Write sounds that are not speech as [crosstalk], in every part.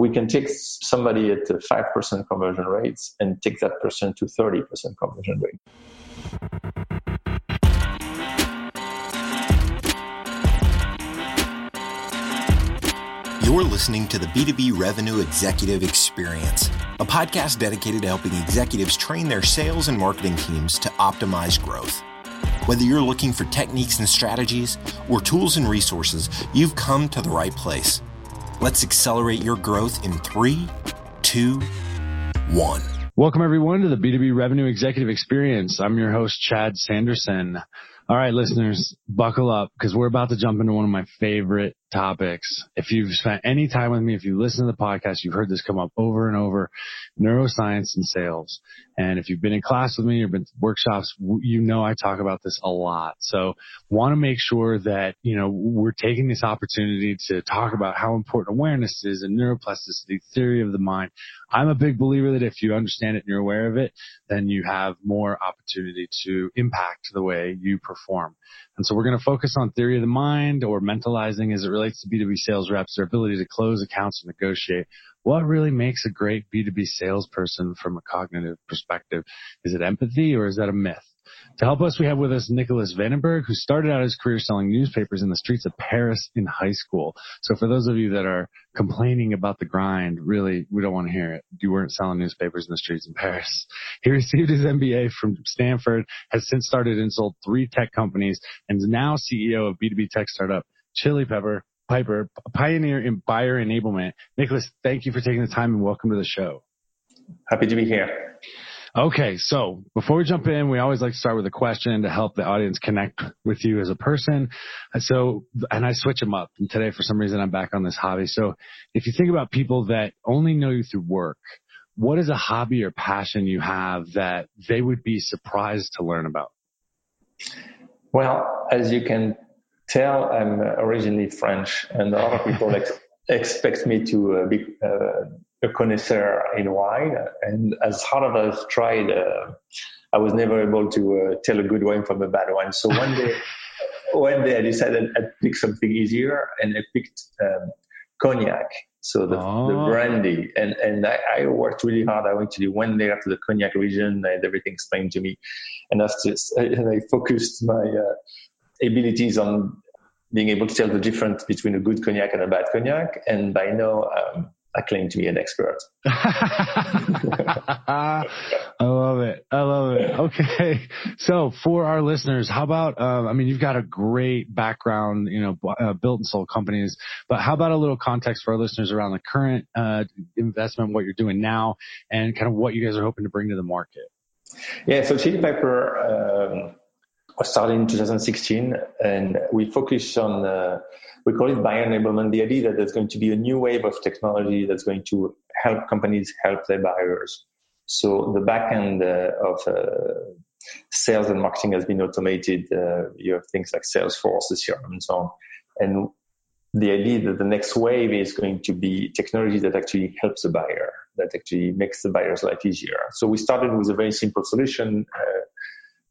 we can take somebody at 5% conversion rates and take that person to 30% conversion rate. You're listening to the B2B Revenue Executive Experience, a podcast dedicated to helping executives train their sales and marketing teams to optimize growth. Whether you're looking for techniques and strategies or tools and resources, you've come to the right place. Let's accelerate your growth in three, two, one. Welcome everyone to the B2B Revenue Executive Experience. I'm your host, Chad Sanderson. All right, listeners, buckle up because we're about to jump into one of my favorite topics. If you've spent any time with me, if you listen to the podcast, you've heard this come up over and over, neuroscience and sales. And if you've been in class with me or been to workshops, you know I talk about this a lot. So want to make sure that, you know, we're taking this opportunity to talk about how important awareness is and neuroplasticity, theory of the mind. I'm a big believer that if you understand it and you're aware of it, then you have more opportunity to impact the way you perform. And so we're going to focus on theory of the mind or mentalizing as it relates to B2B sales reps, their ability to close accounts and negotiate. What really makes a great B2B salesperson from a cognitive perspective? Is it empathy or is that a myth? To help us, we have with us Nicolas Vandenberghe, who started out his career selling newspapers in the streets of Paris in high school. So for those of you that are complaining about the grind, really, we don't want to hear it. You weren't selling newspapers in the streets in Paris. He received his MBA from Stanford, has since started and sold three tech companies, and is now CEO of B2B tech startup Chili Pepper, Piper, a pioneer in buyer enablement. Nicolas, thank you for taking the time and welcome to the show. Happy to be here. Okay, so before we jump in, we always like to start with a question to help the audience connect with you as a person. So, and I switch them up. And today, for some reason, I'm back on this hobby. So, if you think about people that only know you through work, what is a hobby or passion you have that they would be surprised to learn about? Well, as you can tell, I'm originally French, and a lot of people ex- [laughs] expect me to uh, be uh, a connoisseur in wine, and as hard as I've tried, uh, I was never able to uh, tell a good wine from a bad one. So one day, [laughs] one day I decided I'd pick something easier, and I picked um, cognac. So the, oh. the brandy, and and I, I, worked really hard. I went to the one day after the cognac region, and everything explained to me, and after and I focused my uh, abilities on being able to tell the difference between a good cognac and a bad cognac. And by now, um, I claim to be an expert. [laughs] I love it. I love it. Okay. So for our listeners, how about, um, I mean, you've got a great background, you know, uh, built and sold companies, but how about a little context for our listeners around the current, uh, investment, what you're doing now and kind of what you guys are hoping to bring to the market? Yeah. So Chili Pepper, um, started in 2016 and we focus on, uh, we call it buyer enablement, the idea that there's going to be a new wave of technology that's going to help companies help their buyers. So the back end uh, of uh, sales and marketing has been automated. Uh, you have things like Salesforce, CRM, and so on. And the idea that the next wave is going to be technology that actually helps the buyer, that actually makes the buyer's life easier. So we started with a very simple solution.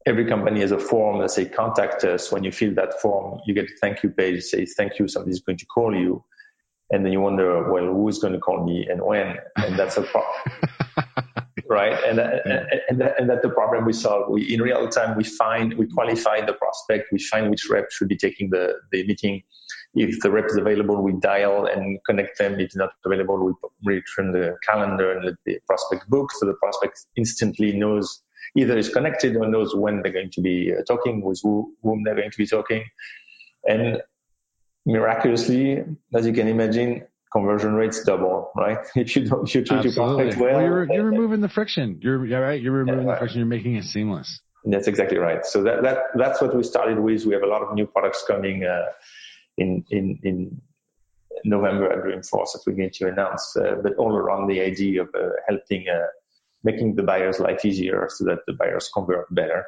Every company has a form that say contact us. When you fill that form, you get a thank you page, say thank you, somebody's going to call you. And then you wonder, well, who's going to call me and when? And that's a problem. [laughs] right? And, and, and, that, and that's the problem we solve. We, in real time, we find, we qualify the prospect, we find which rep should be taking the, the meeting. If the rep is available, we dial and connect them. If not available, we return the calendar and let the prospect book. So the prospect instantly knows either is connected or knows when they're going to be uh, talking, with who, whom they're going to be talking. And miraculously, as you can imagine, conversion rates double, right? [laughs] If you don't, if you treat your prospect well, well you're, you're removing the friction. You're, right. You're removing yeah, the friction. You're making it seamless. That's exactly right. So that, that, that's what we started with. We have a lot of new products coming, uh, in, in, in November at Dreamforce that we're going to announce, uh, but all around the idea of uh, helping, uh, making the buyer's life easier so that the buyers convert better.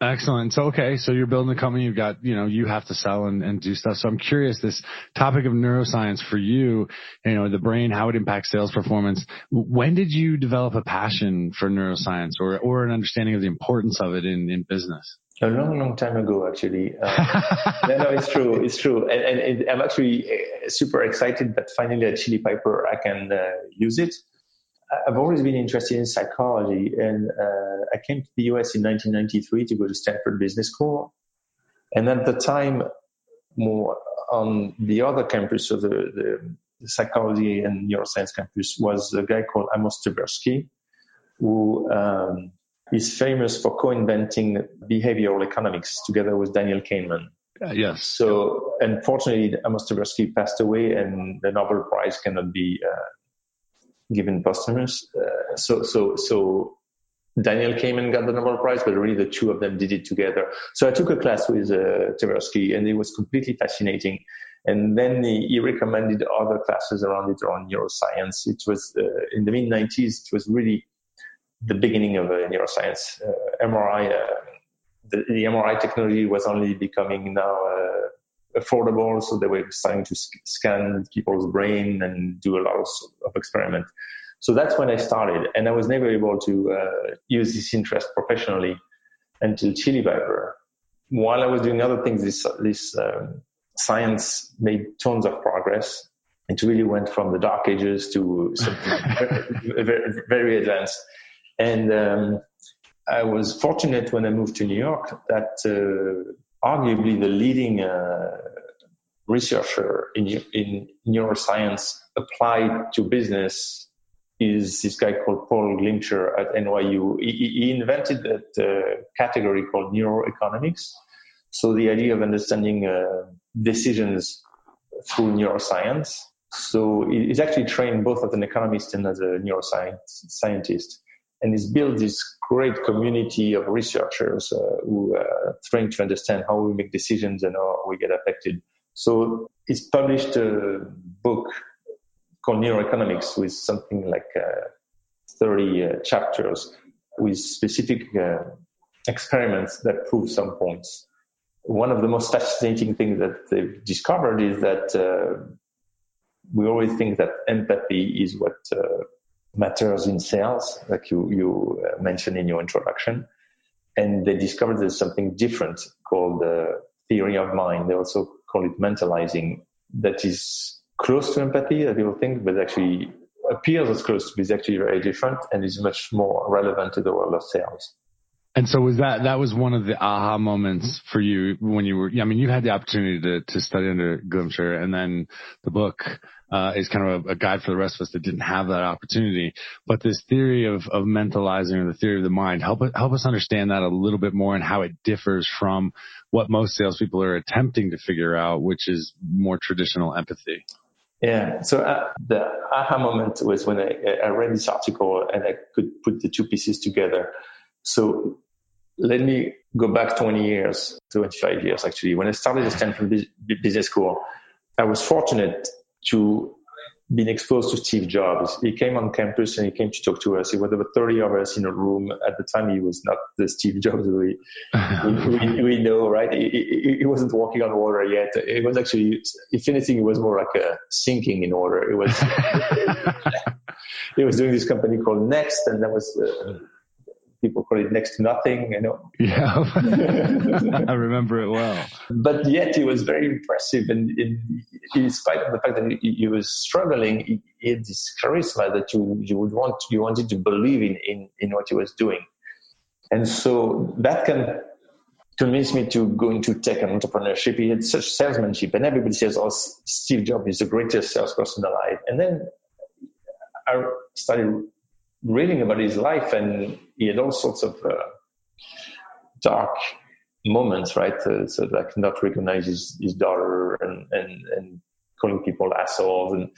Excellent. So, okay. So you're building a company. You've got, you know, you have to sell and, and do stuff. So I'm curious, this topic of neuroscience for you, you know, the brain, how it impacts sales performance. When did you develop a passion for neuroscience or, or an understanding of the importance of it in, in business? A long, long time ago, actually. [laughs] Uh, no, no, it's true. It's true. And, and, I'm actually uh, super excited that finally at Chili Piper I can uh, use it. I've always been interested in psychology, and uh, I came to the US in 1993 to go to Stanford Business School. And at the time, more on the other campus of the, the, the psychology and neuroscience campus was a guy called Amos Tversky, who um, is famous for co-inventing behavioral economics together with Daniel Kahneman. Uh, yes. So, unfortunately, Amos Tversky passed away, and the Nobel Prize cannot be uh, given posthumous. Uh, so, so, so Daniel came and got the Nobel Prize, but really the two of them did it together. So I took a class with uh, Tversky, and it was completely fascinating. And then he, he, recommended other classes around it around neuroscience. It was uh, in the mid 90s. It was really the beginning of uh, neuroscience. Uh, MRI, uh, the, the, MRI technology was only becoming now uh, affordable, so they were starting to scan people's brain and do a lot of, experiments. So that's when I started, and I was never able to uh, use this interest professionally until Chili Piper. While I was doing other things, this this um, science made tons of progress. It really went from the dark ages to something [laughs] very, very, advanced. And um, I was fortunate when I moved to New York that uh, arguably the leading uh, researcher in, in neuroscience applied to business is this guy called Paul Glimcher at NYU. He, he invented that uh, category called neuroeconomics. So the idea of understanding uh, decisions through neuroscience. So he's actually trained both as an economist and as a neuroscience scientist. And he's built this great community of researchers uh, who are trying to understand how we make decisions and how we get affected. So he's published a book called neuroeconomics with something like uh, 30 uh, chapters with specific uh, experiments that prove some points. One of the most fascinating things that they've discovered is that uh, we always think that empathy is what uh, matters in sales, like you, you uh, mentioned in your introduction. And they discovered there's something different called the theory of mind. They also call it mentalizing that is close to empathy that people think, but actually appears as close but is actually very different and is much more relevant to the world of sales. And so was that, that was one of the aha moments for you when you were, I mean, you had the opportunity to, to study under Glimcher and then the book, uh, is kind of a, a, guide for the rest of us that didn't have that opportunity. But this theory of, of mentalizing or the theory of the mind, help, help us understand that a little bit more and how it differs from what most salespeople are attempting to figure out, which is more traditional empathy. Yeah. So uh, the aha moment was when I, I read this article and I could put the two pieces together. So let me go back 20 years, 25 years actually. When I started at Stanford Business School, I was fortunate to been exposed to Steve Jobs. He came on campus and he came to talk to us. There were about 30 of us in a room. At the time, he was not the Steve Jobs we, we, [laughs] we, know, right? He, he, he, wasn't walking on water yet. It was actually, if anything, it was more like a sinking in water. It was, [laughs] [laughs] he was doing this company called Next and that was, uh, people call it next to nothing, you know. [laughs] Yeah, [laughs] I remember it well. But yet he was very impressive, and in, in spite of the fact that he, he was struggling, he, he, had this charisma that you you would want you wanted to believe in in in what he was doing, and so that can convince me to go into tech and entrepreneurship. He had such salesmanship, and everybody says, "Oh, Steve Jobs is the greatest salesperson alive," and then I started reading about his life, and he had all sorts of uh, dark moments, right? Uh, so like not recognize his, his daughter and, and, and calling people assholes, and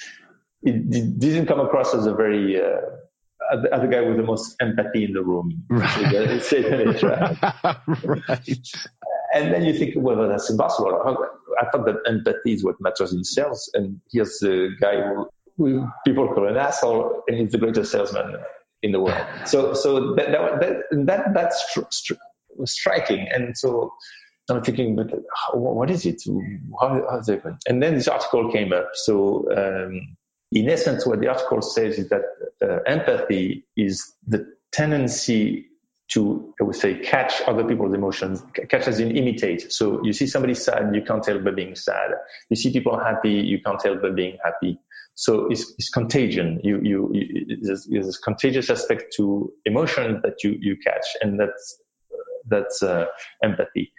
it, it didn't come across as a very uh, as the guy with the most empathy in the room. [laughs] Right. [laughs] right. And then you think, well, that's impossible. I thought that empathy is what matters in sales, and here's the guy who people call an asshole, and he's the greatest salesman in the world. So, so that, that, that that's stri- striking. And so I'm thinking, but what is it? How, how's it happen? And then this article came up. So, um, in essence, what the article says is that uh, empathy is the tendency to, I would say, catch other people's emotions, catch as in imitate. So you see somebody sad, you can't help but being sad. You see people happy, you can't help but being happy. So it's, it's contagion. You, you, you there's, this contagious aspect to emotion that you, you catch, and that's, that's uh, empathy.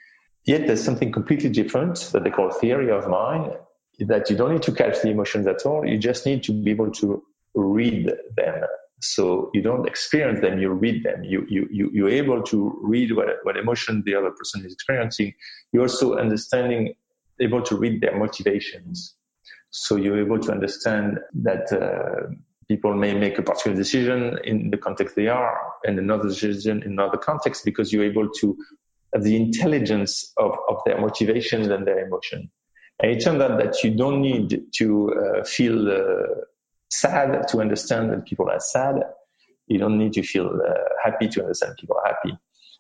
Yet there's something completely different that they call theory of mind, that you don't need to catch the emotions at all. You just need to be able to read them. So you don't experience them, you read them. You, you, you, you're able to read what, what emotion the other person is experiencing. You're also understanding, able to read their motivations. So you're able to understand that uh, people may make a particular decision in the context they are and another decision in another context because you're able to have the intelligence of, of their motivations and their emotion. And it turns out that you don't need to uh, feel uh, sad to understand that people are sad. You don't need to feel uh, happy to understand people are happy.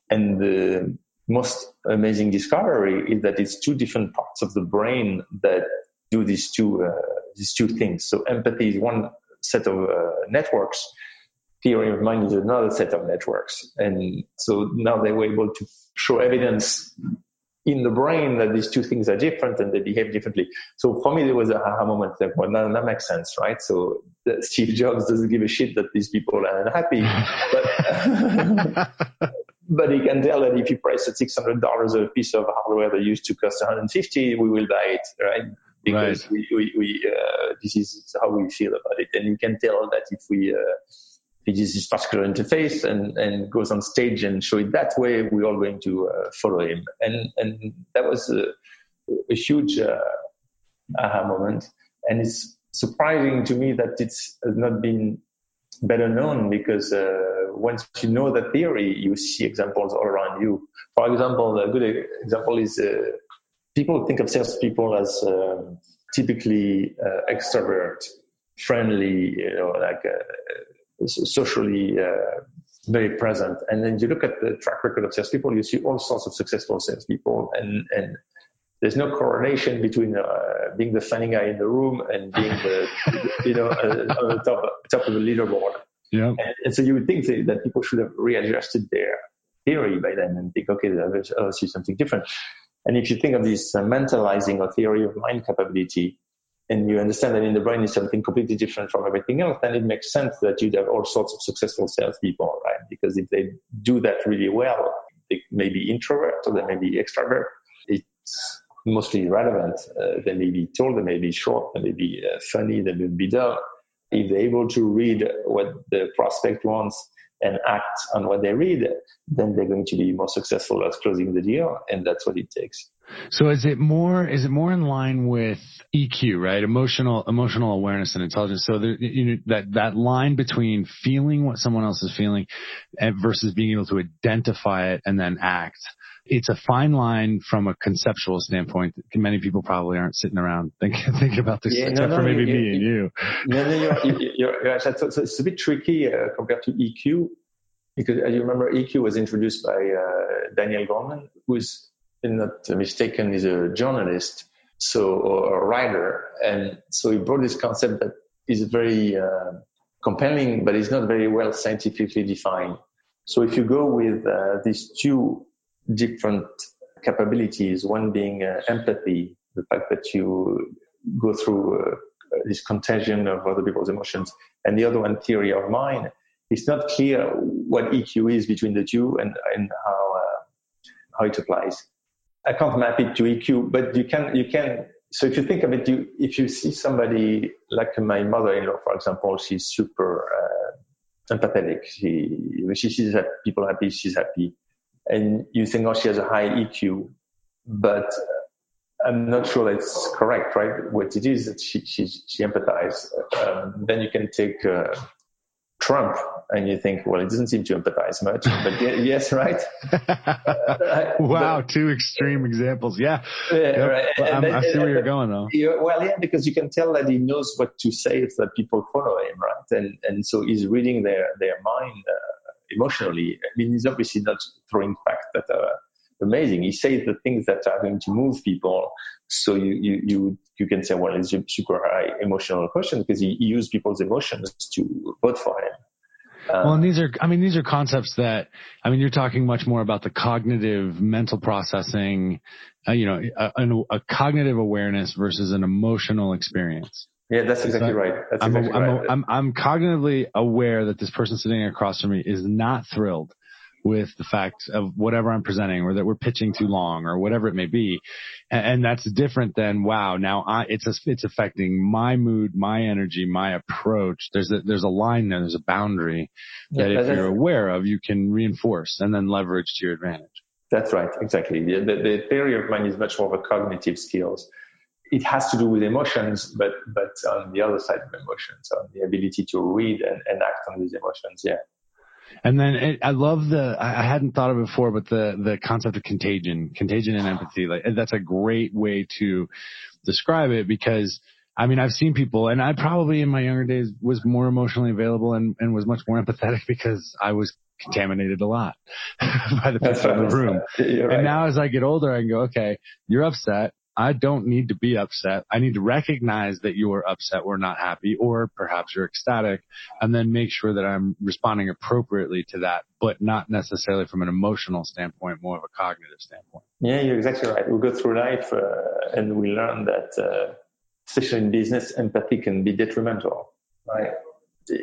And the most amazing discovery is that it's two different parts of the brain that do these two uh, these two things. So empathy is one set of uh, networks. Theory of mind is another set of networks. And so now they were able to show evidence in the brain that these two things are different and they behave differently. So for me, there was a aha moment well, now that makes sense, right? So Steve Jobs doesn't give a shit that these people are unhappy, but, [laughs] but he can tell that if you price at $600 a piece of hardware that used to cost 150, we will buy it, right? Because right. we, we, we uh, this is how we feel about it. And you can tell that if we, uh, this particular interface and, and goes on stage and show it that way, we're all going to uh, follow him. And, and that was a, a huge uh, aha moment. And it's surprising to me that it's not been better known because uh, once you know the theory, you see examples all around you. For example, a good example is uh, people think of salespeople as um, typically uh, extrovert, friendly, you know, like uh, socially uh, very present. And then you look at the track record of salespeople, you see all sorts of successful salespeople, and and there's no correlation between uh, being the funny guy in the room and being the [laughs] you know uh, on the top top of the leaderboard. Yeah. And, and, so you would think that people should have readjusted their theory by then and think, okay, there's obviously something different. And if you think of this uh, mentalizing or theory of mind capability, and you understand that in the brain is something completely different from everything else, then it makes sense that you'd have all sorts of successful salespeople, right? Because if they do that really well, they may be introvert or they may be extrovert. It's mostly irrelevant. Uh, they may be tall, they may be short, they may be uh, funny, they may be dumb. If they're able to read what the prospect wants and act on what they read, then they're going to be more successful at closing the deal, and that's what it takes. So is it more is it more in line with EQ, right? Emotional emotional awareness and intelligence. So there, you know, that that line between feeling what someone else is feeling versus being able to identify it and then act. It's a fine line from a conceptual standpoint. Many people probably aren't sitting around thinking [laughs] thinking about this, yeah, except no, no, for maybe you, me you, and you. No, no, you're, you're, you're, so, so it's a bit tricky uh, compared to EQ because as you remember, EQ was introduced by uh, Daniel Goleman, who's if not mistaken, is a journalist, so or a writer, and so he brought this concept that is very uh, compelling, but it's not very well scientifically defined. So if you go with uh, these two different capabilities, one being uh, empathy, the fact that you go through uh, this contagion of other people's emotions, and the other one, theory of mind, it's not clear what EQ is between the two and, and how uh, how it applies. I can't map it to EQ, but you can, you can, so if you think of it, you, if you see somebody like my mother-in-law, for example, she's super uh, empathetic. She, when she sees that people happy, she's happy. And you think, oh, she has a high EQ, but I'm not sure that's correct, right? What it is that she, she, she empathizes. Um, then you can take, uh, Trump, and you think, well, it doesn't seem to empathize much, but [laughs] yes, right? [laughs] wow, but, two extreme examples. Yeah, yep. right. I see where you're going though. well, yeah, because you can tell that he knows what to say so that people follow him, right? And and so he's reading their their mind uh, emotionally. I mean, he's obviously not throwing facts that are amazing. He says the things that are going to move people. So you, you, you, you can say, well, it's a super high emotional question because he, he used people's emotions to vote for him. Uh, well, and these are, I mean, these are concepts that, I mean, you're talking much more about the cognitive mental processing, uh, you know, a, a, a, cognitive awareness versus an emotional experience. Yeah, that's exactly right. That's I'm, exactly I'm, right. I'm, I'm cognitively aware that this person sitting across from me is not thrilled with the fact of whatever I'm presenting or that we're pitching too long or whatever it may be. And, that's different than, wow, now I, it's, a, it's affecting my mood, my energy, my approach. There's a, there's a line there. There's a boundary that if you're aware of, you can reinforce and then leverage to your advantage. That's right. Exactly. The, the, the theory of mind is much more of a cognitive skills. It has to do with emotions, but, but on the other side of emotions, on the ability to read and, and act on these emotions. Yeah. And then it, I love the, I hadn't thought of it before, but the, the concept of contagion, contagion and empathy, like that's a great way to describe it because I mean, I've seen people and I probably in my younger days was more emotionally available and, and was much more empathetic [laughs] because I was contaminated a lot [laughs] by the people in the room. [laughs] Right. And now as I get older, I can go, okay, you're upset. I don't need to be upset. I need to recognize that you are upset or not happy, or perhaps you're ecstatic, and then make sure that I'm responding appropriately to that, but not necessarily from an emotional standpoint, more of a cognitive standpoint. Yeah, you're exactly right. We go through life uh, and we learn that, uh, especially in business, empathy can be detrimental. Right?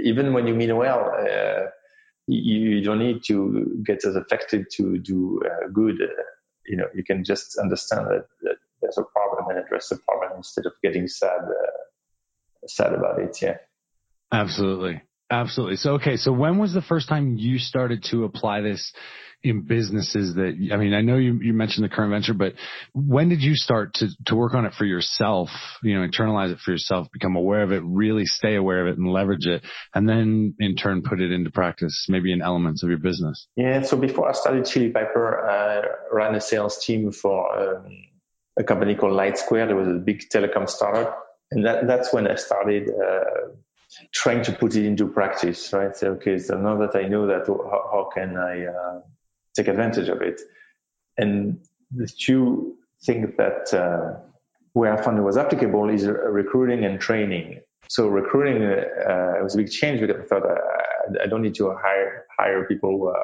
Even when you mean well, uh, you don't need to get as affected to do uh, good. You know, you can just understand that, that there's a problem and address the problem instead of getting sad uh, sad about it. Yeah. Absolutely. Absolutely. So, okay. So when was the first time you started to apply this in businesses that, I mean, I know you, you mentioned the current venture, but when did you start to, to work on it for yourself, you know, internalize it for yourself, become aware of it, really stay aware of it and leverage it, and then in turn put it into practice, maybe in elements of your business? Yeah. So before I started Chili Piper, I ran a sales team for um, a company called LightSquare. There was a big telecom startup. And that, that's when I started, uh, trying to put it into practice, right? So, okay, so now that I know that, how, how can I uh, take advantage of it? And the two things that uh, where I found it was applicable is recruiting and training. So recruiting uh, was a big change because I thought I, uh, I don't need to hire hire people who uh,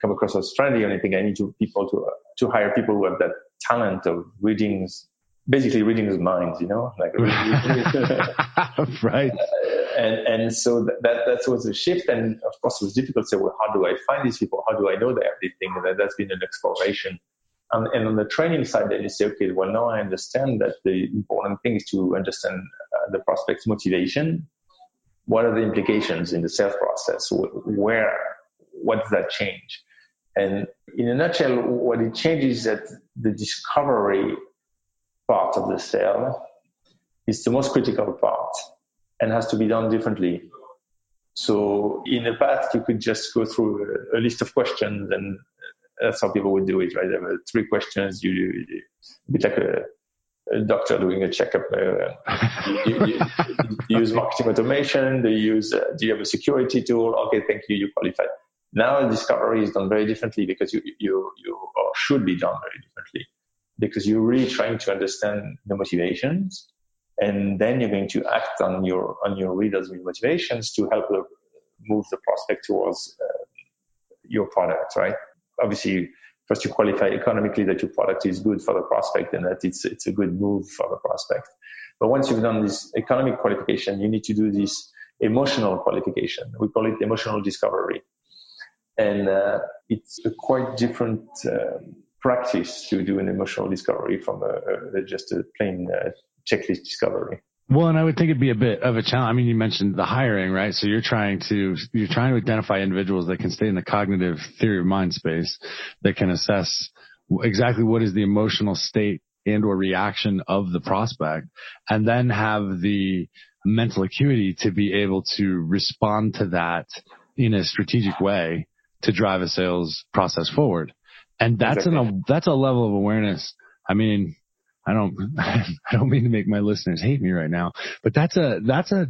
come across as friendly or anything. I need to people to to hire people who have that talent of reading basically reading his mind, you know, like [laughs] [laughs] right. and and so that that was a shift, and of course it was difficult to say, well, how do I find these people? How do I know they have this thing? That that's been an exploration. Um, and on the training side, then you say, okay, well now I understand that the important thing is to understand uh, the prospect's motivation. What are the implications in the sales process? Where, what does that change? And in a nutshell, what it changes is that the discovery part of the sale is the most critical part and has to be done differently. So in the past, you could just go through a, list of questions and that's how people would do it, right? Three questions. You, you a bit like a, a doctor doing a checkup. Uh, you, you, you, use marketing automation. Do you use? Uh, do you have a security tool? Okay, thank you. You qualified. Now discovery is done very differently because you you you or should be done very differently because you're really trying to understand the motivations and then you're going to act on your on your readers' motivations to help move the prospect towards uh, your product, right? Obviously, first you qualify economically that your product is good for the prospect and that it's it's a good move for the prospect. But once you've done this economic qualification, you need to do this emotional qualification. We call it emotional discovery, and uh, it's a quite different. Um, practice to do an emotional discovery from a, a, just a plain uh, checklist discovery. Well, and I would think it'd be a bit of a challenge. I mean, you mentioned the hiring, right? So you're trying to, you're trying to identify individuals that can stay in the cognitive theory of mind space that can assess exactly what is the emotional state and or reaction of the prospect and then have the mental acuity to be able to respond to that in a strategic way to drive a sales process forward. And that's exactly. an, that's a level of awareness. I mean, I don't, [laughs] I don't mean to make my listeners hate me right now, but that's a, that's a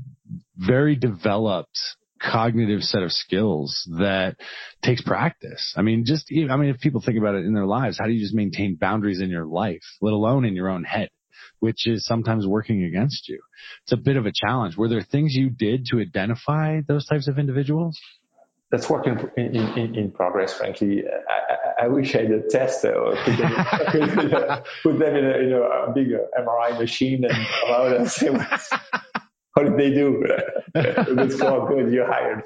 very developed cognitive set of skills that takes practice. I mean, just, I mean, if people think about it in their lives, how do you just maintain boundaries in your life, let alone in your own head? Which is sometimes working against you. It's a bit of a challenge. Were there things you did to identify those types of individuals? That's work in, in, in, progress, frankly. I, I, wish I had a test or put them, put them in, a, in a MRI machine and allow them to say, what did they do? [laughs] Let's go, good, you're hired.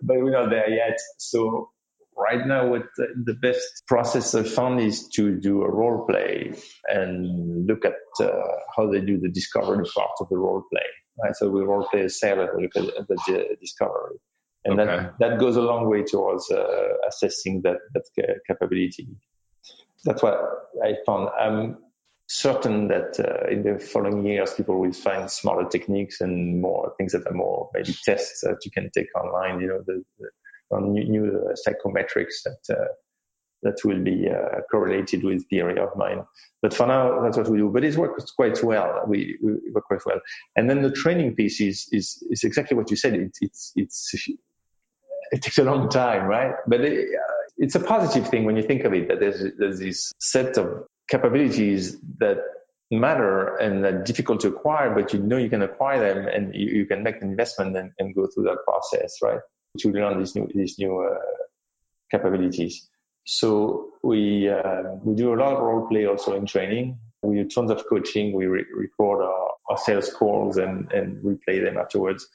But we're not there yet. So right now, what the, the best process I found is to do a role play and look at uh, how they do the discovery part of the role play. Right? So we role play a sailor, look at the discovery and okay. that that goes a long way towards uh, assessing that that capability. That's what I found. I'm certain that uh, in the following years, people will find smarter techniques and more things that are more maybe tests that you can take online. You know, the, the new, new uh, psychometrics that uh, that will be uh, correlated with theory of mind. But for now, that's what we do. But it works quite well. We, we work quite well. And then the training piece is is, is exactly what you said. It, it's it's it takes a long time, right? But it, uh, it's a positive thing when you think of it that there's there's this set of capabilities that matter and are difficult to acquire, but you know you can acquire them and you, you can make an investment and, and, go through that process, right? To learn these new these new uh, capabilities. So we uh, we do a lot of role play also in training. We do tons of coaching. We re- record our, our sales calls and and replay them afterwards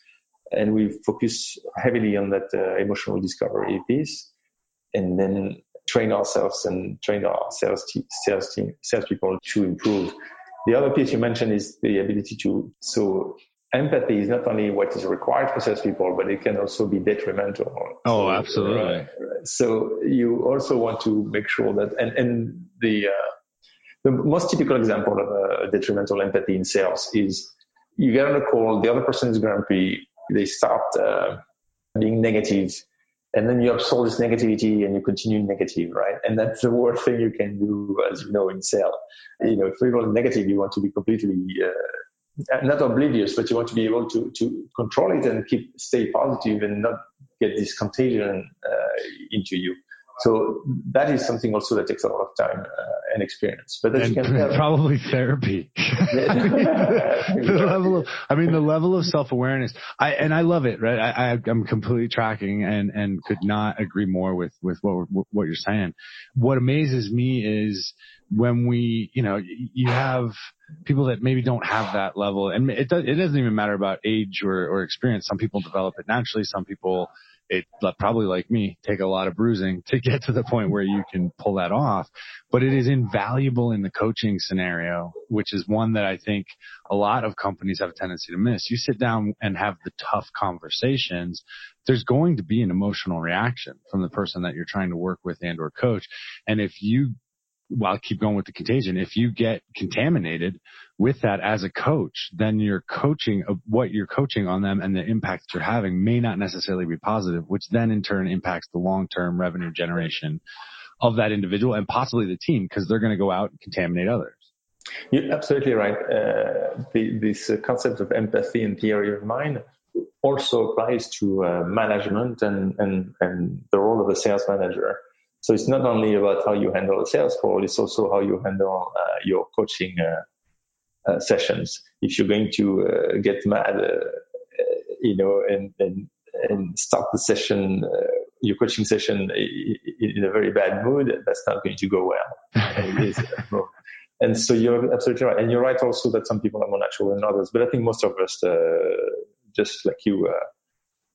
and we focus heavily on that uh, emotional discovery piece, and then train ourselves and train our sales team, sales team, salespeople to improve. The other piece you mentioned is the ability to so empathy is not only what is required for salespeople, but it can also be detrimental. Oh, absolutely. Right, So you also want to make sure that, and, and the, uh, the most typical example of a detrimental empathy in sales is you get on a call, the other person is grumpy, they start uh, being negative and then you absorb this negativity and you continue negative, right? And that's the worst thing you can do, as you know, in sales. You know, if you're negative, you want to be completely uh, not oblivious, but you want to be able to to control it and keep stay positive and not get this contagion uh, into you. So that is something also that takes a lot of time uh, and experience. But and [laughs] probably therapy. [laughs] [laughs] the level of, I mean, the level of self awareness. I and I love it. Right. I, I am completely tracking and and could not agree more with with what what you're saying. What amazes me is when we, you know, you have people that maybe don't have that level, and it does, it doesn't even matter about age or or experience. Some people develop it naturally. Some people it probably like me take a lot of bruising to get to the point where you can pull that off. But it is invaluable in the coaching scenario, which is one that I think a lot of companies have a tendency to miss. You sit down and have the tough conversations. There's going to be an emotional reaction from the person that you're trying to work with and or coach. And if you well, I'll keep going with the contagion. If you get contaminated with that as a coach, then your coaching of what you're coaching on them and the impact you're having may not necessarily be positive, which then in turn impacts the long-term revenue generation of that individual and possibly the team because they're going to go out and contaminate others. You're absolutely right. Uh, the, this concept of empathy and theory of mind also applies to uh, management and, and, and the role of a sales manager. So it's not only about how you handle a sales call, it's also how you handle uh, your coaching uh, uh, sessions. If you're going to uh, get mad, uh, you know, and, and, and start the session, your coaching session in a very bad mood, that's not going to go well. and so you're absolutely right. And you're right also that some people are more natural than others, but I think most of us, just like you,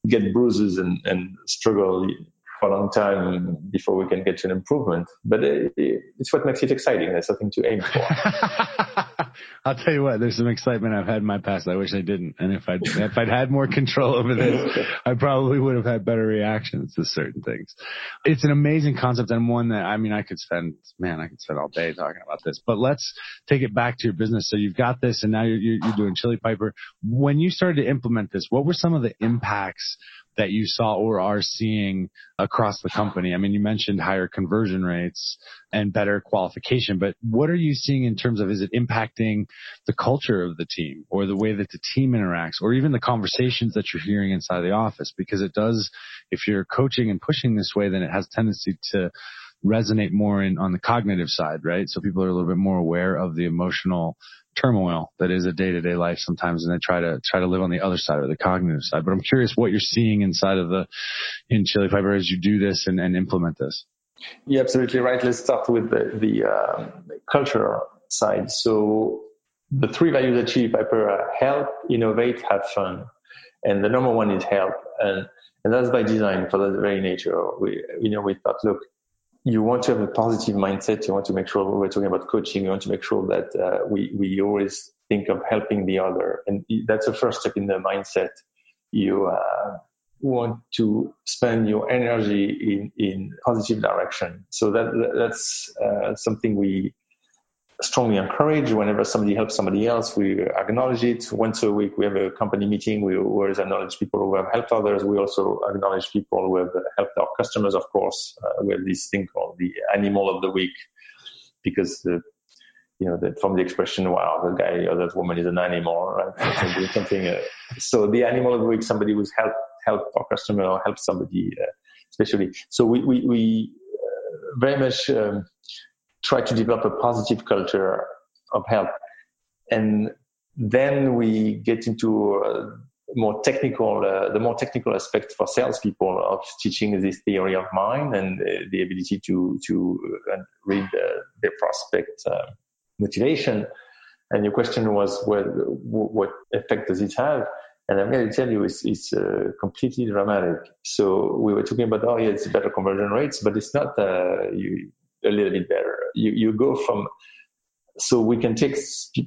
get bruises and, and struggle for a long time before we can get to an improvement. But it, it's what makes it exciting. There's something to aim for. [laughs] I'll tell you what, there's some excitement I've had in my past. I wish I didn't. And if I'd, if I'd had more control over this, [laughs] I probably would have had better reactions to certain things. It's an amazing concept and one that, I mean, I could spend, man, I could spend all day talking about this, but let's take it back to your business. So you've got this and now you're, you're, you're doing Chili Piper. When you started to implement this, what were some of the impacts that you saw or are seeing across the company? I mean, you mentioned higher conversion rates and better qualification, but what are you seeing in terms of is it impacting the culture of the team or the way that the team interacts or even the conversations that you're hearing inside the office? Because it does, if you're coaching and pushing this way, then it has tendency to resonate more in on the cognitive side, right? So people are a little bit more aware of the emotional turmoil that is a day to day life sometimes, and they try to try to live on the other side or the cognitive side. But I'm curious what you're seeing inside of the in Chili Piper as you do this and, and implement this. You're absolutely right. Let's start with the, the um, culture side. So the three values at Chili Piper are help, innovate, have fun. And the number one is help. And, and that's by design for the very nature. We, you know, we thought, look, you want to have a positive mindset. You want to make sure we're talking about coaching. You want to make sure that uh, we we always think of helping the other, and that's the first step in the mindset. You uh, want to spend your energy in in positive direction. So that that's uh, something we strongly encourage whenever somebody helps somebody else. We acknowledge it once a week. We have a company meeting. We always acknowledge people who have helped others. We also acknowledge people who have helped our customers. Of course, uh, we have this thing called the animal of the week because the you know, from the expression, wow, that guy or that woman is an animal, right? [laughs] something. Uh, so the animal of the week, somebody who's helped help our customer or help somebody, uh, especially. So we we, we uh, very much um, try to develop a positive culture of help. And then we get into uh, more technical, uh, the more technical aspect for salespeople of teaching this theory of mind and uh, the ability to to uh, read their prospect uh, motivation. And your question was, well, what effect does it have? And I'm going to tell you, it's, it's uh, completely dramatic. So we were talking about, oh yeah, it's better conversion rates, but it's not. Uh, you a little bit better. You, you go from, so we can take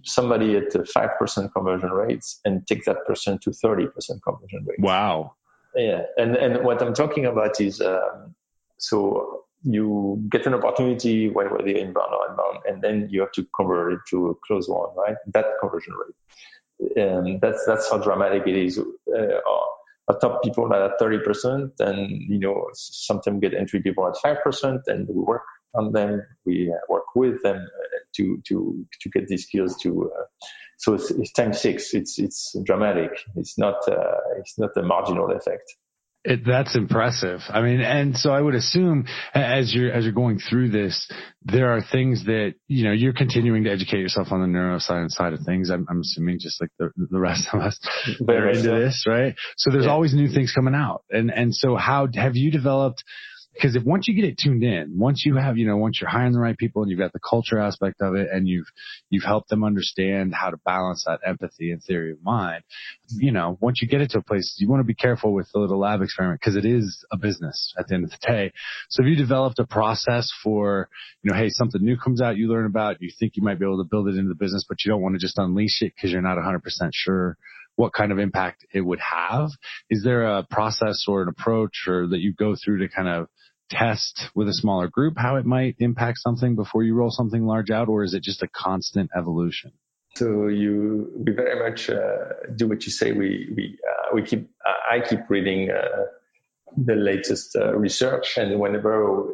somebody at 5% conversion rates and take that person to 30% conversion rates. Wow. Yeah. And, and what I'm talking about is, um, so you get an opportunity when whether inbound or outbound, and then you have to convert it to a close one, right? That conversion rate. Um, that's, that's how dramatic it is. Uh, our top people are at 30% and, you know, sometimes get entry people at 5% and we work on them. We uh, work with them uh, to to to get these skills to. Uh, so it's, it's time six. It's it's dramatic. It's not it's not a marginal effect. It, that's impressive. I mean, and so I would assume as you're as you're going through this, there are things that you know you're continuing to educate yourself on the neuroscience side of things. I'm, I'm assuming just like the, the rest of us that are into this, right? So there's yeah. always new things coming out, and and so how have you developed? Because if once you get it tuned in, once you have, you know, once you're hiring the right people and you've got the culture aspect of it and you've, you've helped them understand how to balance that empathy and theory of mind, you know, once you get it to a place, you want to be careful with the little lab experiment because it is a business at the end of the day. So if you developed a process for, you know, hey, something new comes out you learn about, you think you might be able to build it into the business, but you don't want to just unleash it because you're not 100% sure what kind of impact it would have. Is there a process or an approach or that you go through to kind of test with a smaller group how it might impact something before you roll something large out, or is it just a constant evolution? So you, we very much uh, do what you say. We we uh, we keep. I keep reading uh, the latest uh, research, and whenever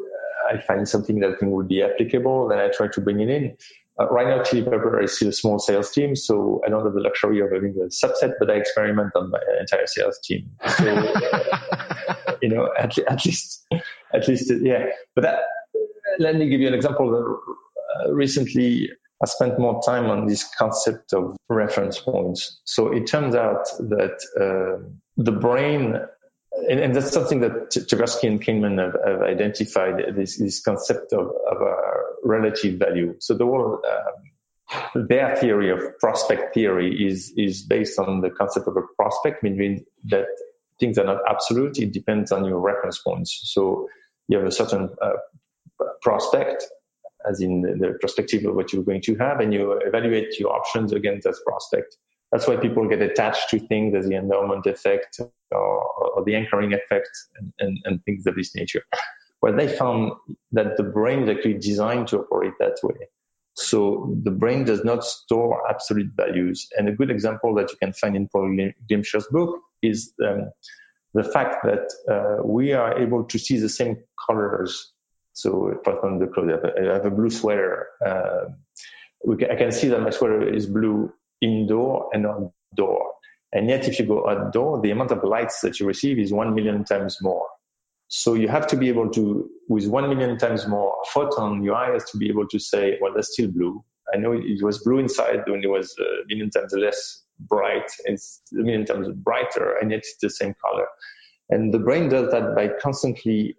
I find something that I think would be applicable, then I try to bring it in. Uh, right now, Chili Piper is still a small sales team, so I don't have the luxury of having a subset, but I experiment on my entire sales team. So, [laughs] uh, you know, at, at, least, at least, yeah. But that, let me give you an example. Uh, recently, I spent more time on this concept of reference points. So it turns out that uh, the brain and, and, that's something that Tversky and Kahneman have, have identified this, this concept of, of relative value. So the whole um, their theory of prospect theory is is based on the concept of a prospect, meaning that things are not absolute. It depends on your reference points. So you have a certain uh, prospect, as in the perspective of what you're going to have, and you evaluate your options against that prospect. That's why people get attached to things as the endowment effect or, or the anchoring effect and, and, and things of this nature. Well, they found that the brain is actually designed to operate that way. So the brain does not store absolute values. And a good example that you can find in Paul Glimcher's book is um, the fact that uh, we are able to see the same colors. So, the clothes, I have a blue sweater. Uh, can, I can see that my sweater is blue indoor and outdoor. And yet, if you go outdoor, the amount of lights that you receive is one million times more. So you have to be able to, with one million times more photon, your eye has to be able to say, well, that's still blue. I know it was blue inside when it was a million times less bright. It's a million times brighter, and yet it's the same color. And the brain does that by constantly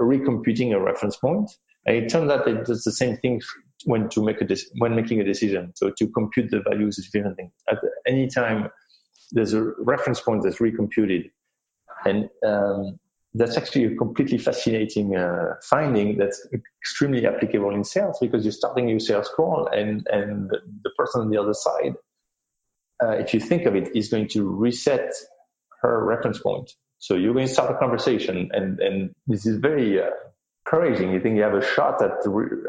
recomputing a reference point. And it turns out it does the same thing when to make a when making a decision. So to compute the values is different thing. At any time there's a reference point that's recomputed, and um, that's actually a completely fascinating uh, finding that's extremely applicable in sales because you're starting your sales call and, and the person on the other side, uh, if you think of it, is going to reset her reference point. So you're going to start a conversation and, and this is very uh, encouraging. You think you have a shot at,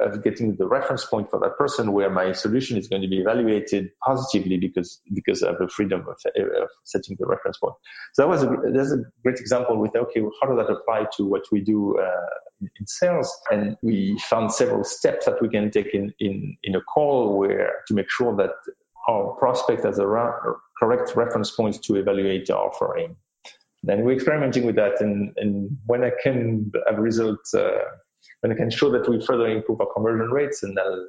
at getting the reference point for that person where my solution is going to be evaluated positively because, because of the freedom of, of setting the reference point. So that was a, that's a great example with, okay, well, how does that apply to what we do, uh, in sales? And we found several steps that we can take in, in, in a call where to make sure that our prospect has a ra- correct reference points to evaluate our offering then we're experimenting with that. And, and when I can have results, uh, when I can show that we further improve our conversion rates, and I'll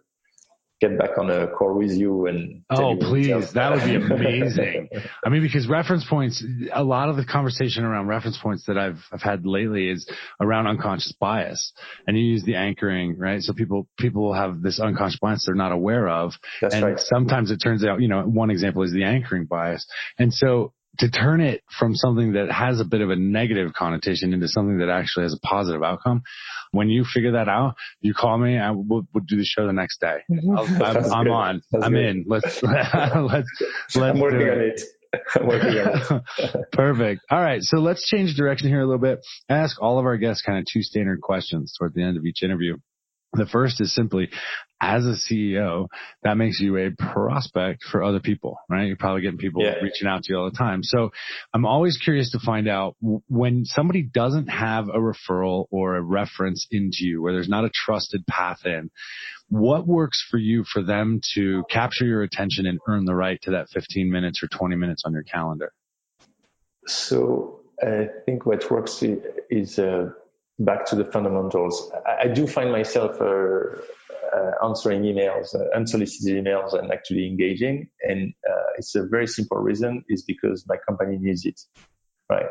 get back on a call with you and oh please. that would be amazing. [laughs] I mean because reference points a lot of the conversation around reference points that i've i've had lately is around unconscious bias. And you use the anchoring right? So people people have this unconscious bias they're not aware of. That's and right. sometimes it turns out you know one example is the anchoring bias. And so to turn it from something that has a bit of a negative connotation into something that actually has a positive outcome. When you figure that out, you call me and we'll, we'll do the show the next day. Mm-hmm. i am on. That's I'm good. in. Let's, [laughs] let's, let's [laughs] I'm working on it. I'm working on it. Perfect. All right. So let's change direction here a little bit. I ask all of our guests kind of two standard questions toward the end of each interview. The first is simply, as a CEO, that makes you a prospect for other people, right? You're probably getting people Yeah. reaching out to you all the time. So I'm always curious to find out when somebody doesn't have a referral or a reference into you, where there's not a trusted path in, what works for you for them to capture your attention and earn the right to that 15 minutes or 20 minutes on your calendar? So I think what works is uh, back to the fundamentals. I, I do find myself uh, uh, answering emails, uh, unsolicited emails, and actually engaging. And uh, it's a very simple reason: is because my company needs it, right?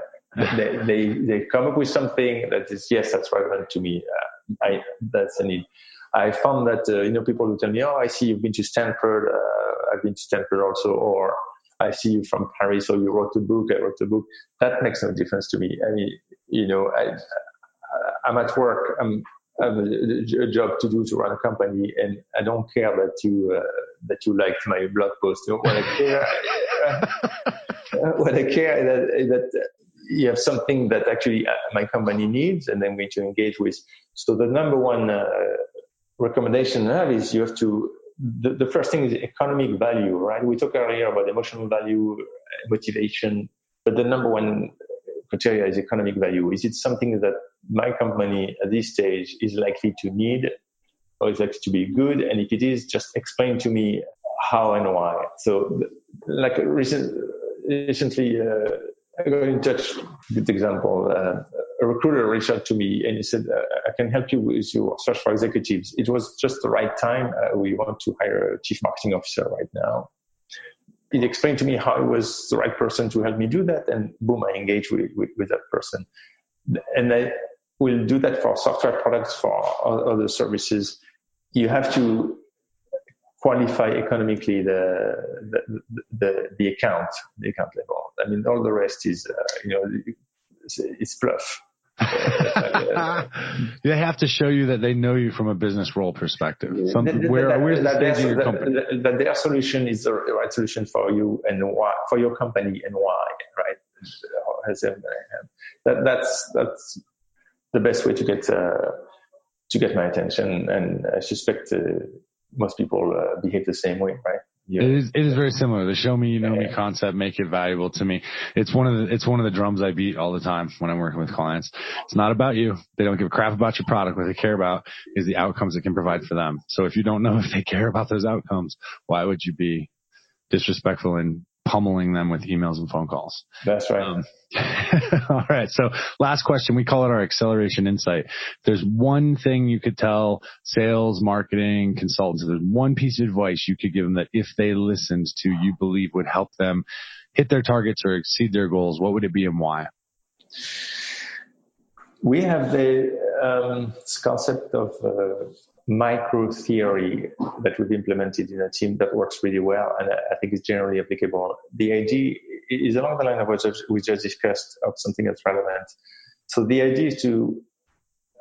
they, they they come up with something that is yes, that's relevant to me. Uh, I that's a need. I found that uh, you know people who tell me, oh, I see you've been to Stanford. Uh, I've been to Stanford also, or I see you from Paris, or you wrote a book. I wrote a book. That makes no difference to me. I mean, you know, I, I'm at work. I'm, have a, a job to do to run a company, and I don't care that you uh, that you liked my blog post. You know, what I care, uh, what I care is that, that you have something that actually uh, my company needs, and I'm going to engage with. So the number one uh, recommendation I have is you have to. The, the first thing is economic value, right? We talked earlier about emotional value, motivation, but the number one criteria is economic value. Is it something that my company at this stage is likely to need or is likely to be good? And if it is, just explain to me how and why. So, like recent, recently, uh, I got in touch. Good example. Uh, a recruiter reached out to me and he said, uh, "I can help you with your search for executives." It was just the right time. Uh, we want to hire a chief marketing officer right now he explained to me how he was the right person to help me do that, and boom, I engaged with, with, with that person. And I will do that for software products, for other services. You have to qualify economically the the, the, the account, the account level. I mean, all the rest is, uh, you know, it's, it's fluff. [laughs] they have to show you that they know you from a business role perspective. Some, That- where, that- where's the that stage of their- your company? that- that their solution is the right solution for you and why, for your company and why, right? That, that's, that's the best way to get, uh, to get my attention. And I suspect, uh, most people uh, behave the same way, right? You- It is, it is very similar. The show me, you know me concept, make it valuable to me. It's one of the, it's one of the drums I beat all the time when I'm working with clients. It's not about you. They don't give a crap about your product. What they care about is the outcomes it can provide for them. So if you don't know [laughs] if they care about those outcomes, why would you be disrespectful and pummeling them with emails and phone calls. That's right. Um, [laughs] all right. So last question. We call it our acceleration insight. There's one thing you could tell sales, marketing, consultants. There's one piece of advice you could give them that if they listened to, you believe would help them hit their targets or exceed their goals. What would it be and why? We have the um, concept of uh, micro theory that we've implemented in a team that works really well, and I think it's generally applicable. The idea is along the line of what we just discussed of something that's relevant. So the idea is to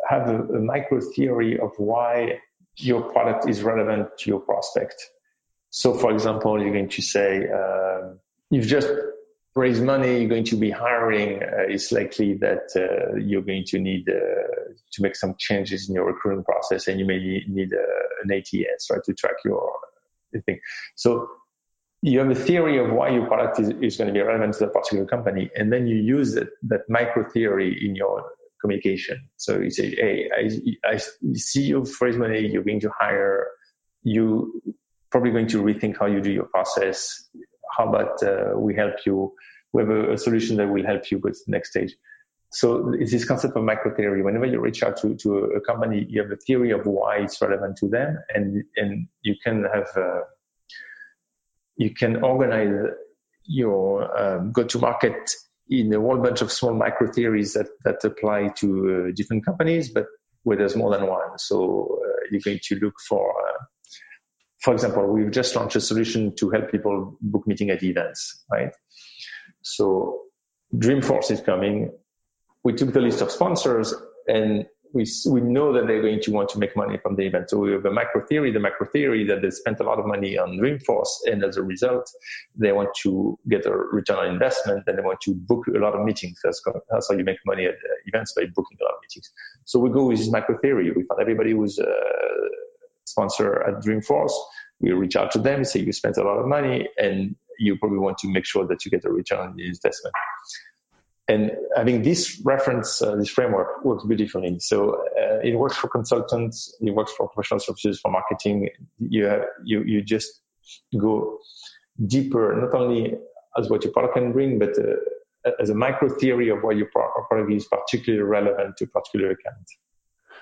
have a, a micro theory of why your product is relevant to your prospect. So, for example, you're going to say um, you've just raise money, you're going to be hiring, uh, it's likely that uh, you're going to need uh, to make some changes in your recruitment process and you may need uh, an ATS, right, to track your thing. So you have a theory of why your product is, is going to be relevant to that particular company, and then you use that, that micro theory in your communication. So you say, hey, I, I see you've raised money, you're going to hire, you probably going to rethink how you do your process how about uh, we help you? We have a, a, solution that will help you go to the next stage. So it's this concept of micro theory. Whenever you reach out to, to a company, you have a theory of why it's relevant to them, and and you can have uh, you can organize your um, go-to-market in a whole bunch of small micro theories that that apply to uh, different companies, but where there's more than one. So uh, you're going to look for uh, for example, we've just launched a solution to help people book meeting at events, right? So Dreamforce is coming. We took the list of sponsors and we, we know that they're going to want to make money from the event. So we have a macro theory, the macro theory that they spent a lot of money on Dreamforce. And as a result, they want to get a return on investment and they want to book a lot of meetings. That's, that's how you make money at events by booking a lot of meetings. So we go with this macro theory. We found everybody who's uh, sponsor at Dreamforce, we reach out to them, say you spent a lot of money and you probably want to make sure that you get a return on the investment. And having this reference, uh, this framework works beautifully. So uh, it works for consultants, it works for professional services, for marketing. You, have, you, you just go deeper, not only as what your product can bring, but uh, as a micro theory of why your product is particularly relevant to a particular account.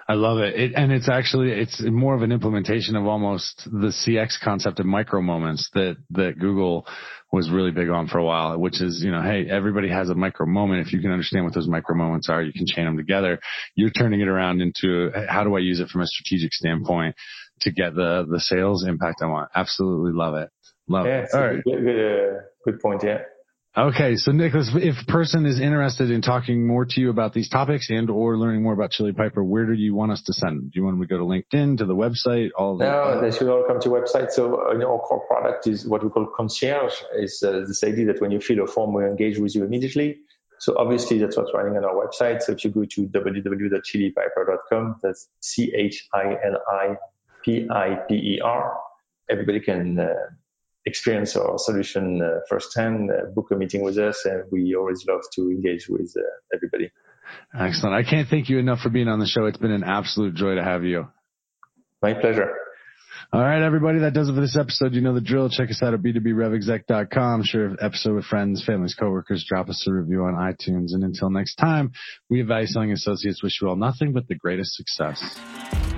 I love it. it. And it's actually, it's more of an implementation of almost the CX concept of micro moments that, that Google was really big on for a while, which is, you know, hey, everybody has a micro moment. If you can understand what those micro moments are, you can chain them together. You're turning it around into how do I use it from a strategic standpoint to get the, the sales impact I want? Absolutely love it. Love yeah, it. All right. Good, good, uh, good point. Yeah. Okay, so Nicolas, if a person is interested in talking more to you about these topics and or learning more about Chili Piper, where do you want us to send? Do you want them to go to LinkedIn, to the website, all of No, they should all come to website. So you know, our core product is what we call concierge, is uh, this idea that when you fill a form, we engage with you immediately. So obviously that's what's running on our website. So if you go to www.chilipiper.com, that's C-H-I-L-I-P-I-P-E-R, everybody can uh, experience our solution uh, firsthand, uh, book a meeting with us, and we always love to engage with uh, everybody. Excellent. I can't thank you enough for being on the show. It's been an absolute joy to have you. My pleasure. All right, everybody. That does it for this episode. You know the drill. Check us out at b2brevexec.com. Share episode with friends, families, coworkers. Drop us a review on iTunes. And until next time, we at Value Selling Associates wish you all nothing but the greatest success.